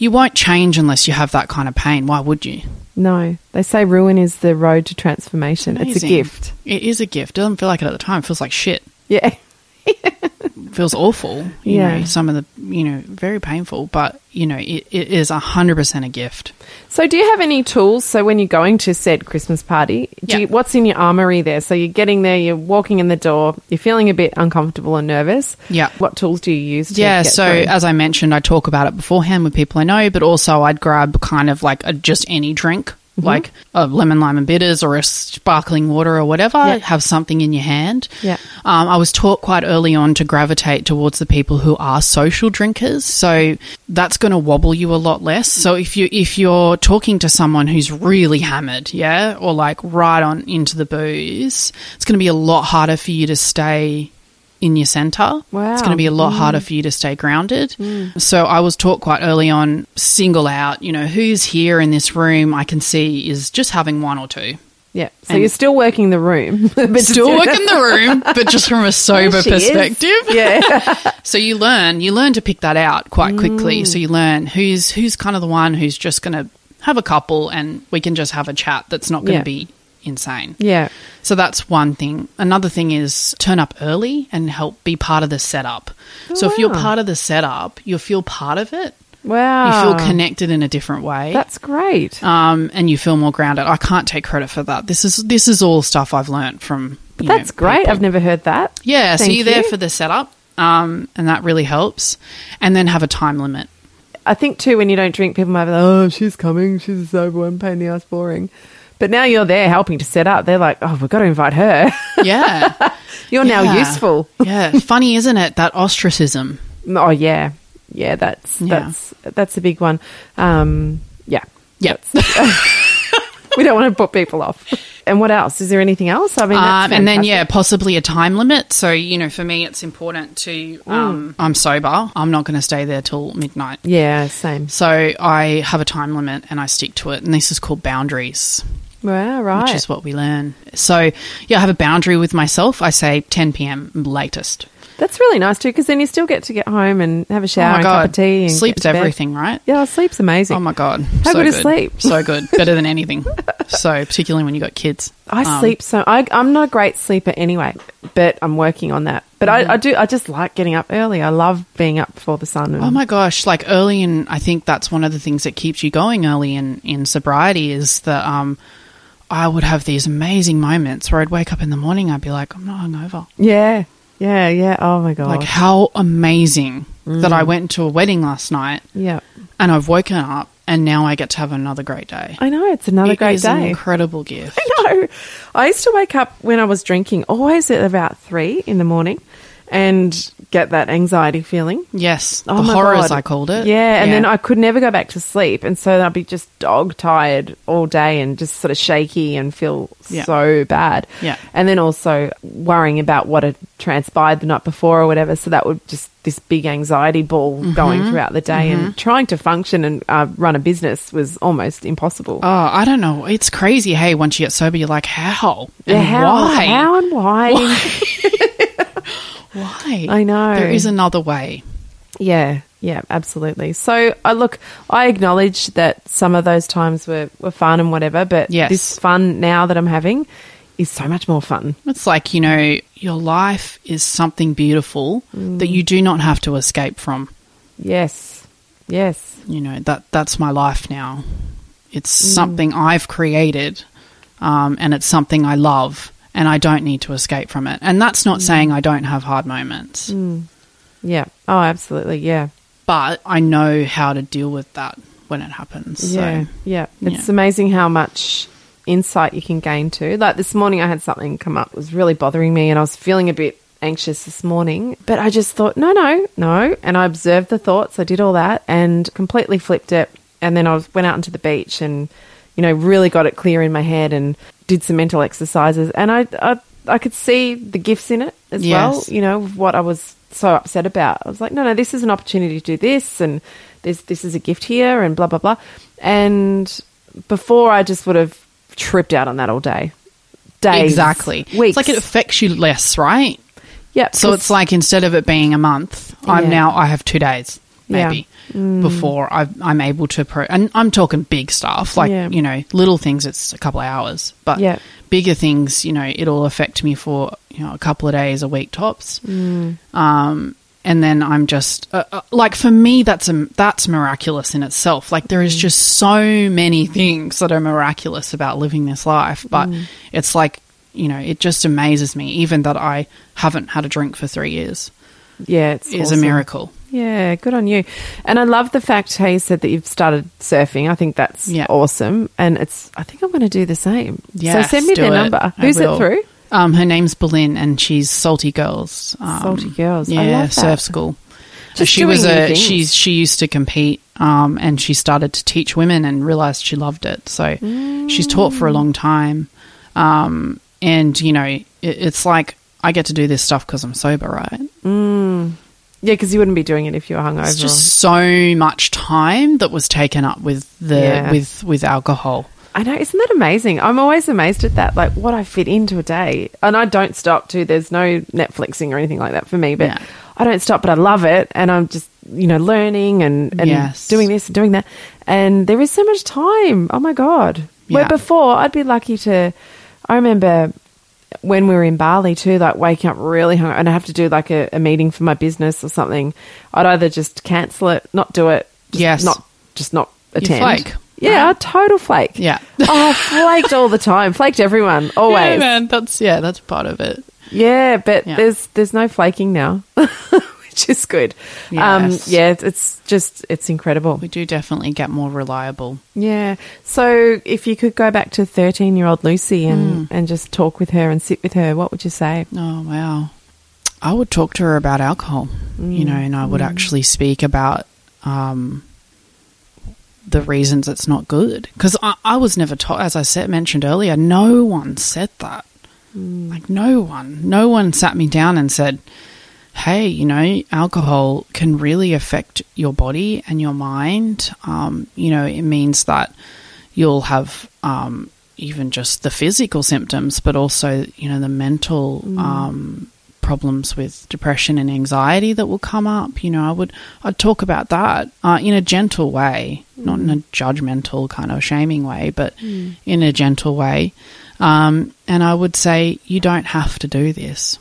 Speaker 3: you won't change unless you have that kind of pain. Why would you?
Speaker 2: No. They say ruin is the road to transformation. It's a gift.
Speaker 3: It is a gift. It doesn't feel like it at the time. It feels like shit.
Speaker 2: Yeah.
Speaker 3: feels awful. You
Speaker 2: Yeah.
Speaker 3: know, some of the you know very painful, but you know it, it is a hundred percent a gift.
Speaker 2: So, do you have any tools? So, when you're going to said Christmas party,
Speaker 3: Yeah.
Speaker 2: you, what's in your armory there? So, you're getting there, you're walking in the door, you're feeling a bit uncomfortable and nervous.
Speaker 3: Yeah.
Speaker 2: What tools do you use? To
Speaker 3: Yeah, so
Speaker 2: through?
Speaker 3: as I mentioned, I talk about it beforehand with people I know, but also I'd grab kind of like a, just any drink,
Speaker 2: Mm-hmm.
Speaker 3: like a lemon, lime, and bitters or a sparkling water or whatever. Have something in your hand.
Speaker 2: Yeah.
Speaker 3: Um, I was taught quite early on to gravitate towards the people who are social drinkers, so that's going to wobble you a lot less. So if you if you're talking to someone who's really hammered, yeah, or like right on into the booze, it's going to be a lot harder for you to stay in your center.
Speaker 2: Wow.
Speaker 3: It's going to be a lot mm. harder for you to stay grounded. Mm. So I was taught quite early on single out, you know, who's here in this room I can see is just having one or two.
Speaker 2: yeah. So,
Speaker 3: and-
Speaker 2: you're still working the room. but
Speaker 3: Still working the room, but just from a sober
Speaker 2: She is.
Speaker 3: perspective.
Speaker 2: Yeah.
Speaker 3: So you learn, you learn to pick that out quite quickly. Mm. So you learn who's who's kind of the one who's just going to have a couple and we can just have a chat that's not going to
Speaker 2: Yeah.
Speaker 3: be insane.
Speaker 2: yeah.
Speaker 3: So that's one thing. Another thing is turn up early and help be part of the setup. so if you're part of the setup, you'll feel part of it.
Speaker 2: Wow.
Speaker 3: You feel connected in a different way.
Speaker 2: That's great.
Speaker 3: um, and you feel more grounded. I can't take credit for that. This is this is all stuff I've learnt from. you know,
Speaker 2: That's great.
Speaker 3: people.
Speaker 2: I've never heard that.
Speaker 3: Yeah, so you're there for the setup, um, and that really helps. And then have a time limit.
Speaker 2: I think too when you don't drink, people might be like, "Oh, she's coming. She's sober one, pain in the ass, boring." But now you're there helping to set up. They're like, "Oh, we've got to invite her.
Speaker 3: Yeah,
Speaker 2: you're now useful."
Speaker 3: yeah. Funny, isn't it? That ostracism.
Speaker 2: Oh yeah, yeah. That's
Speaker 3: Yeah.
Speaker 2: that's that's a big one. Um, yeah,
Speaker 3: Yeah.
Speaker 2: we don't want to put people off. And what else? Is there anything else? I mean,
Speaker 3: Um, and then, yeah, possibly a time limit. So, you know, for me, it's important to. Um, I'm sober. I'm not going to stay there till midnight.
Speaker 2: yeah, same.
Speaker 3: So I have a time limit and I stick to it. And this is called boundaries.
Speaker 2: Wow, right.
Speaker 3: which is what we learn. So, yeah, I have a boundary with myself. I say 10 p.m. latest.
Speaker 2: That's really nice too, because then you still get to get home and have a shower and a cup of tea. And
Speaker 3: sleep's
Speaker 2: get to bed.
Speaker 3: everything, right?
Speaker 2: Yeah, sleep's amazing.
Speaker 3: Oh my god,
Speaker 2: How
Speaker 3: so
Speaker 2: good is sleep?
Speaker 3: So good, better than anything. so particularly when you got kids.
Speaker 2: I
Speaker 3: Um,
Speaker 2: sleep so I, I'm not a great sleeper anyway, but I'm working on that. But
Speaker 3: Mm-hmm.
Speaker 2: I, I do. I just like getting up early. I love being up before the sun. And,
Speaker 3: Oh my gosh, like early in I think that's one of the things that keeps you going early in in sobriety is that um I would have these amazing moments where I'd wake up in the morning I'd be like I'm not hungover.
Speaker 2: yeah, yeah, yeah. Oh my god.
Speaker 3: Like how amazing that
Speaker 2: Mm.
Speaker 3: I went to a wedding last night
Speaker 2: yeah,
Speaker 3: and I've woken up and now I get to have another great day.
Speaker 2: I know it's another
Speaker 3: It
Speaker 2: great
Speaker 3: is an
Speaker 2: day.
Speaker 3: incredible gift.
Speaker 2: I know. I used to wake up when I was drinking, always at about three in the morning, and get that anxiety feeling.
Speaker 3: Yes,
Speaker 2: Oh
Speaker 3: the horrors
Speaker 2: God.
Speaker 3: I called it.
Speaker 2: Yeah, and then I could never go back to sleep, and so I'd be just dog tired all day and just sort of shaky and feel
Speaker 3: Yeah.
Speaker 2: so bad.
Speaker 3: Yeah.
Speaker 2: and then also worrying about what had transpired the night before or whatever. So that would just this big anxiety ball
Speaker 3: Mm-hmm.
Speaker 2: going throughout the day, and trying to function and uh, run a business was almost impossible.
Speaker 3: Oh, I don't know. It's crazy. Hey, once you get sober, you're like, how?
Speaker 2: Yeah,
Speaker 3: And
Speaker 2: how,
Speaker 3: why?
Speaker 2: how and why?
Speaker 3: Why?
Speaker 2: I know.
Speaker 3: There is another way.
Speaker 2: Yeah, yeah, absolutely. So, I look, I acknowledge that some of those times were, were fun and whatever, but
Speaker 3: Yes.
Speaker 2: this fun now that I'm having is so much more fun.
Speaker 3: It's like, you know, your life is something beautiful
Speaker 2: Mm.
Speaker 3: that you do not have to escape from.
Speaker 2: Yes, yes,
Speaker 3: You know, that that's my life now. It's
Speaker 2: Mm.
Speaker 3: something I've created um, and it's something I love and I don't need to escape from it. And that's
Speaker 2: Mm.
Speaker 3: not saying I don't have hard moments,
Speaker 2: yeah. Oh, absolutely, yeah,
Speaker 3: but I know how to deal with that when it happens.
Speaker 2: yeah,
Speaker 3: So,
Speaker 2: yeah. It's
Speaker 3: yeah.
Speaker 2: amazing how much insight you can gain too. Like this morning, I had something come up that was really bothering me, and I was feeling a bit anxious this morning. But I just thought, no, no, no, and I observed the thoughts. I did all that and completely flipped it. And then I was, went out into the beach and, you know, really got it clear in my head and did some mental exercises. And I, I, I could see the gifts in it as well. You know, what I was so upset about. I was like, no, no, this is an opportunity to do this, and this this is a gift here, and blah blah blah. And before, I just would have tripped out on that all day. Days,
Speaker 3: Exactly.
Speaker 2: weeks.
Speaker 3: It's like it affects you less, right?
Speaker 2: yeah.
Speaker 3: So it's like instead of it being a month, I'm now I have two days
Speaker 2: Yeah.
Speaker 3: maybe before i I'm able to pro. And I'm talking big stuff like
Speaker 2: Yeah.
Speaker 3: you know little things. It's a couple of hours, but
Speaker 2: Yeah.
Speaker 3: bigger things, you know, it'll affect me for you know a couple of days, a week tops.
Speaker 2: Mm.
Speaker 3: Um, and then I'm just uh, uh, like for me that's a, that's miraculous in itself. Like there is
Speaker 2: Mm.
Speaker 3: just so many things that are miraculous about living this life, but
Speaker 2: Mm.
Speaker 3: it's like you know it just amazes me even that I haven't had a drink for three years
Speaker 2: Yeah, it's
Speaker 3: is
Speaker 2: awesome.
Speaker 3: a miracle.
Speaker 2: Yeah, good on you. And I love the fact how you said that you've started surfing. I think that's
Speaker 3: Yeah.
Speaker 2: awesome. And it's I think I'm going to do the same.
Speaker 3: Yeah.
Speaker 2: so send me their
Speaker 3: it.
Speaker 2: number.
Speaker 3: I
Speaker 2: Who's it through?
Speaker 3: Um, her name's Boleyn, and she's Salty Girls. Um,
Speaker 2: Salty Girls. I
Speaker 3: Yeah,
Speaker 2: love that.
Speaker 3: surf school.
Speaker 2: Just
Speaker 3: she was a
Speaker 2: things.
Speaker 3: she's she used to compete, um, and she started to teach women and realized she loved it. So she's taught for a long time, um, and you know it, it's like I get to do this stuff because I'm sober, right?
Speaker 2: Yeah, because you wouldn't be doing it if you were hungover.
Speaker 3: It's just so much time that was taken up with the
Speaker 2: Yeah.
Speaker 3: with with alcohol.
Speaker 2: I know, isn't that amazing? I'm always amazed at that, like what I fit into a day. And I don't stop too. There's no Netflixing or anything like that for me, but
Speaker 3: Yeah.
Speaker 2: I don't stop, but I love it. And I'm just, you know, learning and, and
Speaker 3: Yes.
Speaker 2: doing this and doing that. And there is so much time. Oh my God. Where before I'd be lucky to, I remember when we were in Bali too, like waking up really hungry and I have to do like a, a meeting for my business or something. I'd either just cancel it, not do it, just
Speaker 3: Yes.
Speaker 2: not, just not
Speaker 3: You
Speaker 2: attend.
Speaker 3: flake,
Speaker 2: Yeah,
Speaker 3: right?
Speaker 2: a total flake.
Speaker 3: Yeah.
Speaker 2: oh, flaked all the time. Flaked everyone,
Speaker 3: Yeah,
Speaker 2: always.
Speaker 3: man, that's yeah, that's part of it.
Speaker 2: Yeah, but
Speaker 3: Yeah.
Speaker 2: there's there's no flaking now, which is good. Um, yeah, it's, just it's incredible.
Speaker 3: We do definitely get more reliable.
Speaker 2: Yeah. So if you could go back to thirteen year old Lucy and and just talk with her and sit with her, what would you say?
Speaker 3: Oh wow. I would talk to her about alcohol, you know, and I would actually speak about um, the reasons it's not good. Because I, I was never taught, as I said mentioned earlier, no one said that. Like no one, no one sat me down and said, "Hey, you know, alcohol can really affect your body and your mind. Um, you know, it means that you'll have um, even just the physical symptoms, but also you know the mental um, problems with depression and anxiety that will come up. You know, I would I'd talk about that uh, in a gentle way, not in a judgmental kind of shaming way, but in a gentle way. Um, and I would say you don't have to do this.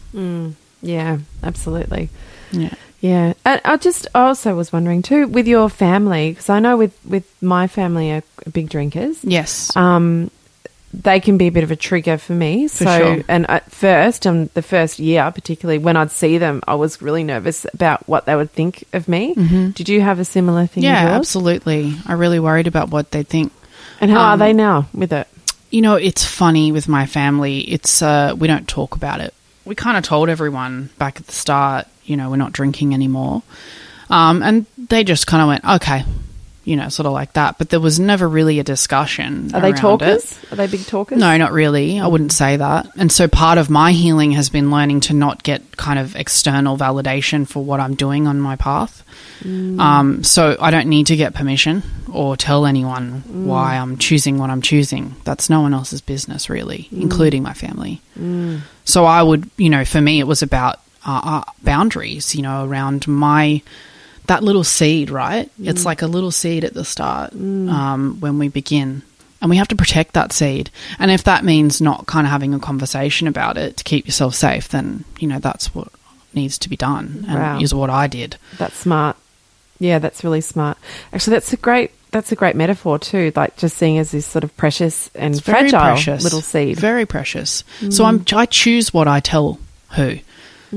Speaker 2: Yeah, absolutely.
Speaker 3: Yeah.
Speaker 2: Yeah, and I just also was wondering too with your family because I know with with my family are big drinkers.
Speaker 3: Yes.
Speaker 2: um, they can be a bit of a trigger for me.
Speaker 3: For
Speaker 2: so,
Speaker 3: sure.
Speaker 2: and at first, um, the first year, particularly when I'd see them, I was really nervous about what they would think of me. Did you have a similar thing?
Speaker 3: Mm-hmm. yeah, absolutely. I really worried about what they'd think.
Speaker 2: And how are
Speaker 3: Um,
Speaker 2: they now with it?
Speaker 3: You know, it's funny with my family. It's uh, we don't talk about it. We kind of told everyone back at the start, you know, we're not drinking anymore, um, and they just kind of went, okay, you know, sort of like that. But there was never really a discussion.
Speaker 2: Are they
Speaker 3: around it.
Speaker 2: talkers? Are they big talkers?
Speaker 3: No, not really. I wouldn't say that. And so part of my healing has been learning to not get kind of external validation for what I'm doing on my path. Um, so I don't need to get permission or tell anyone why I'm choosing what I'm choosing. That's no one else's business, really, including my family. So I would, you know, for me, it was about uh, uh, boundaries, you know, around my that little seed, right? It's mm. like a little seed at the start mm. um, when we begin. And we have to protect that seed. And if that means not kind of having a conversation about it to keep yourself safe, then, you know, that's what needs to be done and
Speaker 2: Wow.
Speaker 3: is what I did.
Speaker 2: That's smart. Yeah, that's really smart. Actually, that's a great. That's a great metaphor too. Like just seeing as this sort of precious and fragile
Speaker 3: precious.
Speaker 2: little seed.
Speaker 3: Very precious. So mm. I'm, I choose what I tell who.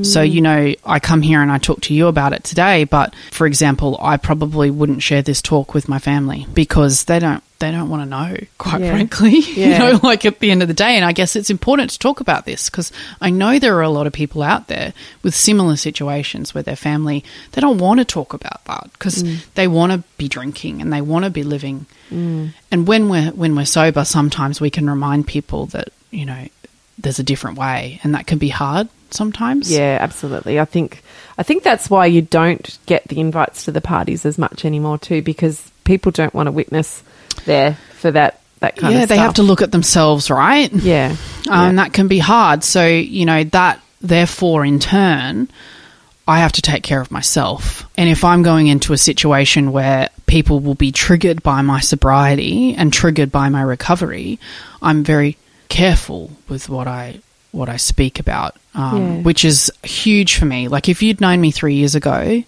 Speaker 3: So, you know, I come here and I talk to you about it today, but for example, I probably wouldn't share this talk with my family because they don't they don't want to know, quite
Speaker 2: Yeah.
Speaker 3: frankly. you know, like at the end of the day, and I guess it's important to talk about this because I know there are a lot of people out there with similar situations where their family they don't want to talk about that because mm. they want to be drinking and they want to be living. Mm. And when we're when we're sober, sometimes we can remind people that you know there's a different way, and that can be hard sometimes.
Speaker 2: Yeah, absolutely. I think I think that's why you don't get the invites to the parties as much anymore too, because people don't want to witness there for that that kind
Speaker 3: yeah,
Speaker 2: of stuff.
Speaker 3: Yeah, they have to look at themselves, right?
Speaker 2: Yeah,
Speaker 3: Um, that can be hard. So you know that therefore in turn. I have to take care of myself. And if I'm going into a situation where people will be triggered by my sobriety and triggered by my recovery, I'm very careful with what I what I speak about, um,
Speaker 2: Yeah.
Speaker 3: which is huge for me. Like if you'd known me three years ago,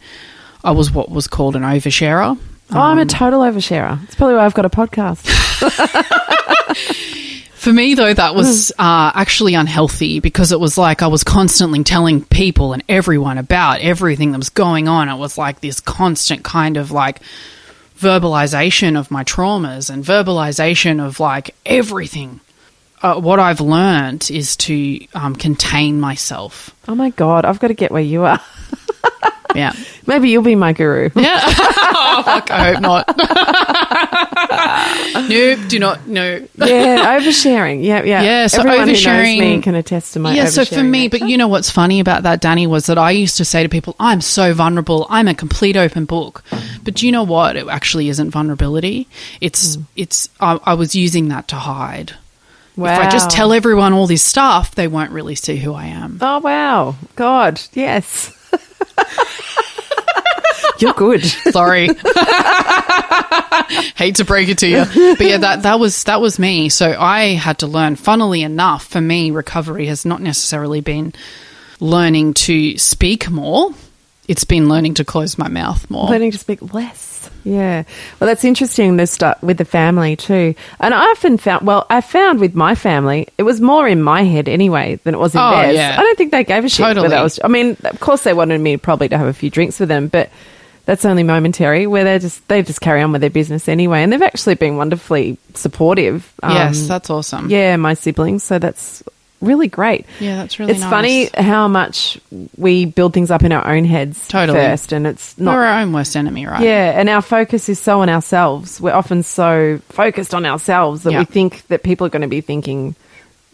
Speaker 3: I was what was called an oversharer.
Speaker 2: Oh, I'm a
Speaker 3: Um,
Speaker 2: total oversharer. It's probably why I've got a podcast.
Speaker 3: For me, though, that was uh, actually unhealthy because it was like I was constantly telling people and everyone about everything that was going on. It was like this constant kind of like verbalization of my traumas and verbalization of like everything. Uh, what I've learned is to um, contain myself.
Speaker 2: oh my god, I've got to get where you are.
Speaker 3: Yeah.
Speaker 2: Maybe you'll be my guru.
Speaker 3: Yeah. oh, fuck, I hope not. nope, do not. No.
Speaker 2: yeah, oversharing. Yeah, yeah.
Speaker 3: Yeah, so
Speaker 2: Everyone who knows
Speaker 3: oversharing-
Speaker 2: me can attest to my
Speaker 3: yeah, so for me,
Speaker 2: nature.
Speaker 3: but you know what's funny about that, Danny, was that I used to say to people, I'm so vulnerable. I'm a complete open book. But do you know what? It actually isn't vulnerability. It's,
Speaker 2: Hmm.
Speaker 3: it's, I, I was using that to hide.
Speaker 2: Wow.
Speaker 3: If I just tell everyone all this stuff, they won't really see who I am.
Speaker 2: Oh wow, God, yes. You're good.
Speaker 3: Sorry. Hate to break it to you. But yeah, that, that was that was me. So I had to learn. Funnily enough, for me, recovery has not necessarily been learning to speak more. It's been learning to close my mouth more.
Speaker 2: Learning to speak less. Yeah. Well, that's interesting to start with the family too. And I often found, well, I found with my family, it was more in my head anyway than it was in
Speaker 3: Oh,
Speaker 2: theirs.
Speaker 3: yeah.
Speaker 2: I don't think they gave a shit
Speaker 3: Totally.
Speaker 2: whether I was, I mean, of course they wanted me probably to have a few drinks with them, but that's only momentary where they just, they just carry on with their business anyway. And they've actually been wonderfully supportive.
Speaker 3: yes,
Speaker 2: Um,
Speaker 3: that's awesome.
Speaker 2: yeah, my siblings. So that's really great.
Speaker 3: Yeah, that's really
Speaker 2: It's
Speaker 3: nice.
Speaker 2: funny how much we build things up in our own heads
Speaker 3: Totally.
Speaker 2: first, and it's not.
Speaker 3: We're our own worst enemy, right?
Speaker 2: Yeah, and our focus is so on ourselves. We're often so focused on ourselves that
Speaker 3: Yeah.
Speaker 2: we think that people are going to be thinking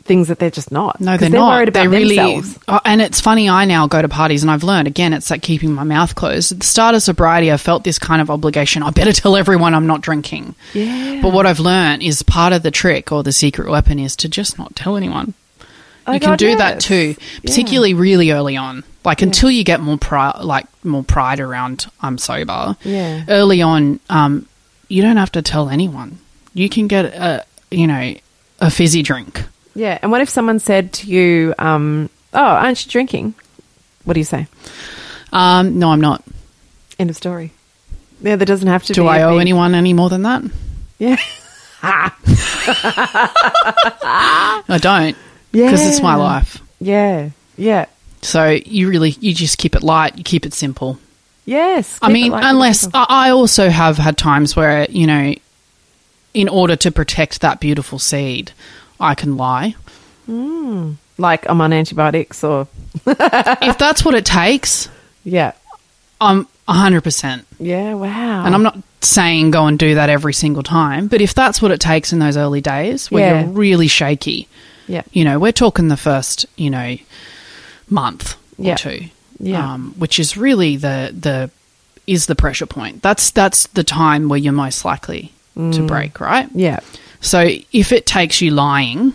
Speaker 2: things that they're just not.
Speaker 3: No, they're, not.
Speaker 2: they're
Speaker 3: not.
Speaker 2: worried about
Speaker 3: they really,
Speaker 2: themselves.
Speaker 3: Oh, and it's funny. I now go to parties, and I've learned again. It's like keeping my mouth closed. At the start of sobriety, I felt this kind of obligation. I better tell everyone I'm not drinking.
Speaker 2: Yeah.
Speaker 3: But what I've learned is part of the trick or the secret weapon is to just not tell anyone.
Speaker 2: Oh,
Speaker 3: you can do that too, particularly really early on. Like until you get more pride, like more pride around I'm sober.
Speaker 2: Yeah.
Speaker 3: Early on, um, you don't have to tell anyone. You can get a, you know, a fizzy drink.
Speaker 2: Yeah, and what if someone said to you, um, "Oh, aren't you drinking?" What do you say?
Speaker 3: Um, no, I'm not.
Speaker 2: End of story. Yeah, there doesn't have to
Speaker 3: Do
Speaker 2: be.
Speaker 3: I owe
Speaker 2: big-
Speaker 3: anyone any more than that?
Speaker 2: Yeah.
Speaker 3: I don't.
Speaker 2: Yeah.
Speaker 3: Because it's my life.
Speaker 2: Yeah. Yeah.
Speaker 3: So you really, you just keep it light. You keep it simple.
Speaker 2: Yes.
Speaker 3: I mean, unless. I also have had times where, you know, in order to protect that beautiful seed, I can lie. Mm.
Speaker 2: like I'm on antibiotics or
Speaker 3: if that's what it takes,
Speaker 2: yeah.
Speaker 3: I'm 100%.
Speaker 2: Yeah, wow.
Speaker 3: And I'm not saying go and do that every single time, but if that's what it takes in those early days where
Speaker 2: Yeah.
Speaker 3: you're really shaky,
Speaker 2: Yeah.
Speaker 3: you know, we're talking the first, you know, month
Speaker 2: Yeah.
Speaker 3: or two,
Speaker 2: Yeah.
Speaker 3: um, which is really the the is the pressure point. That's that's the time where you're most likely
Speaker 2: Mm.
Speaker 3: to break, right?
Speaker 2: Yeah.
Speaker 3: So if it takes you lying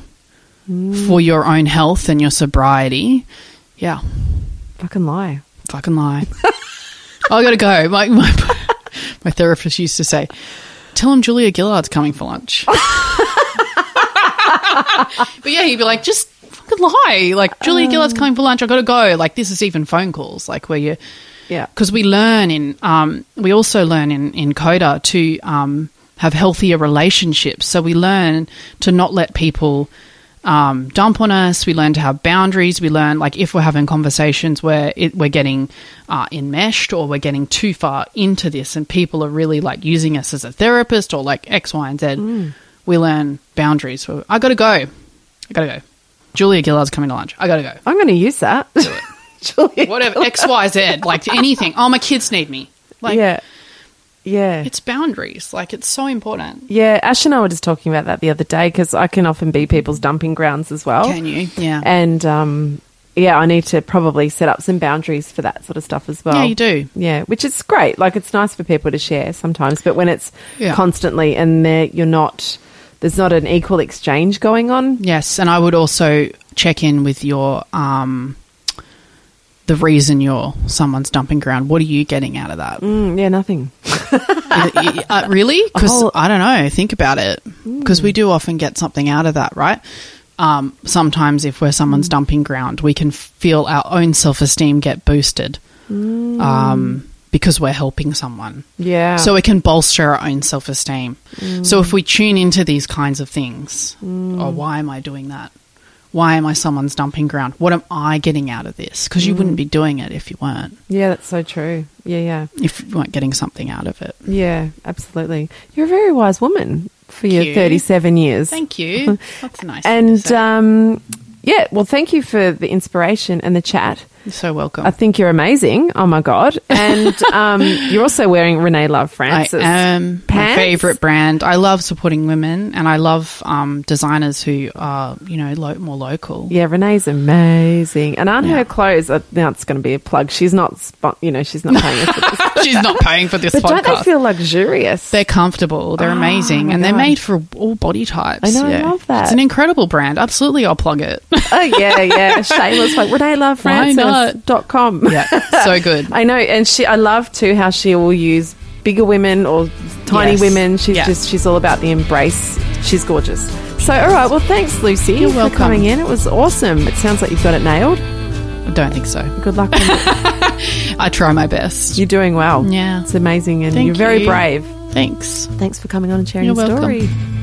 Speaker 2: Mm.
Speaker 3: for your own health and your sobriety, yeah,
Speaker 2: Fucking lie.
Speaker 3: fucking lie. I gotta go. My, my my therapist used to say, "Tell him Julia Gillard's coming for lunch." but yeah, he'd be like, "Just fucking lie." Like Julia Gillard's coming for lunch. I gotta go. Like this is even phone calls. Like where you
Speaker 2: Yeah.
Speaker 3: because we learn in um, we also learn in in coda to um, have healthier relationships so we learn to not let people um, dump on us we learn to have boundaries we learn like if we're having conversations where it, we're getting uh, enmeshed or we're getting too far into this and people are really like using us as a therapist or like x y and z we learn boundaries so i gotta go i gotta go julia gillard's coming to lunch i gotta go
Speaker 2: I'm going to use that. Julia.
Speaker 3: whatever X Y Z, like anything. Oh, my kids need me. Like
Speaker 2: yeah. Yeah.
Speaker 3: it's boundaries. Like it's so important.
Speaker 2: Yeah, Ash and I were just talking about that the other day because I can often be people's dumping grounds as well.
Speaker 3: Can you? Yeah.
Speaker 2: And um, yeah, I need to probably set up some boundaries for that sort of stuff as well.
Speaker 3: Yeah, you do.
Speaker 2: Yeah, which is great. Like it's nice for people to share sometimes, but when it's
Speaker 3: Yeah.
Speaker 2: constantly and you're not, there's not an equal exchange going on.
Speaker 3: Yes, and I would also check in with your um the reason you're someone's dumping ground. What are you getting out of that?
Speaker 2: Mm, yeah, nothing.
Speaker 3: Uh, really? Because I don't know. Think about it. Because we do often get something out of that, right? um, sometimes if we're someone's dumping ground, we can feel our own self esteem get boosted um, because we're helping someone.
Speaker 2: Yeah.
Speaker 3: So it can bolster our own self esteem. Mm. So if we tune into these kinds of things, or why am I doing that? Why am I someone's dumping ground? What am I getting out of this? Because you wouldn't mm. be doing it if you weren't,
Speaker 2: yeah, that's so true. Yeah, yeah.
Speaker 3: if you weren't getting something out of it.
Speaker 2: Yeah, absolutely. You're a very wise woman for your
Speaker 3: you.
Speaker 2: 37 years.
Speaker 3: Thank you. That's nice. of you to
Speaker 2: And um, yeah, well, thank you for the inspiration and the chat.
Speaker 3: You're so welcome.
Speaker 2: I think you're amazing. Oh my god! And um, you're also wearing Renee Love
Speaker 3: I
Speaker 2: Francis.
Speaker 3: am my favorite brand. I love supporting women, and I love um, designers who are, you know, lo- more local.
Speaker 2: Yeah, Renee's amazing. And aren't
Speaker 3: Yeah.
Speaker 2: her clothes? Uh, now it's going to be a plug. She's not, spon- you know, she's not paying for this.
Speaker 3: She's not paying for this
Speaker 2: But don't
Speaker 3: podcast.
Speaker 2: they feel luxurious?
Speaker 3: They're comfortable. They're
Speaker 2: Oh,
Speaker 3: amazing,
Speaker 2: my
Speaker 3: and they're made for all body types.
Speaker 2: I know, I love that.
Speaker 3: It's an incredible brand. Absolutely, I'll plug it.
Speaker 2: oh yeah, yeah. Shameless plug. Renee Love
Speaker 3: Why not?
Speaker 2: Francis dot com.
Speaker 3: yeah, so good.
Speaker 2: I know, and she. I love too how she will use bigger women or tiny
Speaker 3: Yes.
Speaker 2: women. She's
Speaker 3: Yeah.
Speaker 2: just she's all about the embrace. She's gorgeous. So, all right. Well, thanks, Lucy,
Speaker 3: You're
Speaker 2: for
Speaker 3: welcome.
Speaker 2: coming in. It was awesome. It sounds like you've got it nailed.
Speaker 3: I don't think so.
Speaker 2: Good luck.
Speaker 3: I try my best.
Speaker 2: You're doing well.
Speaker 3: Yeah.
Speaker 2: it's amazing, and
Speaker 3: Thank
Speaker 2: you're very
Speaker 3: you.
Speaker 2: brave.
Speaker 3: Thanks.
Speaker 2: Thanks for coming on and sharing
Speaker 3: You're
Speaker 2: your
Speaker 3: welcome.
Speaker 2: story.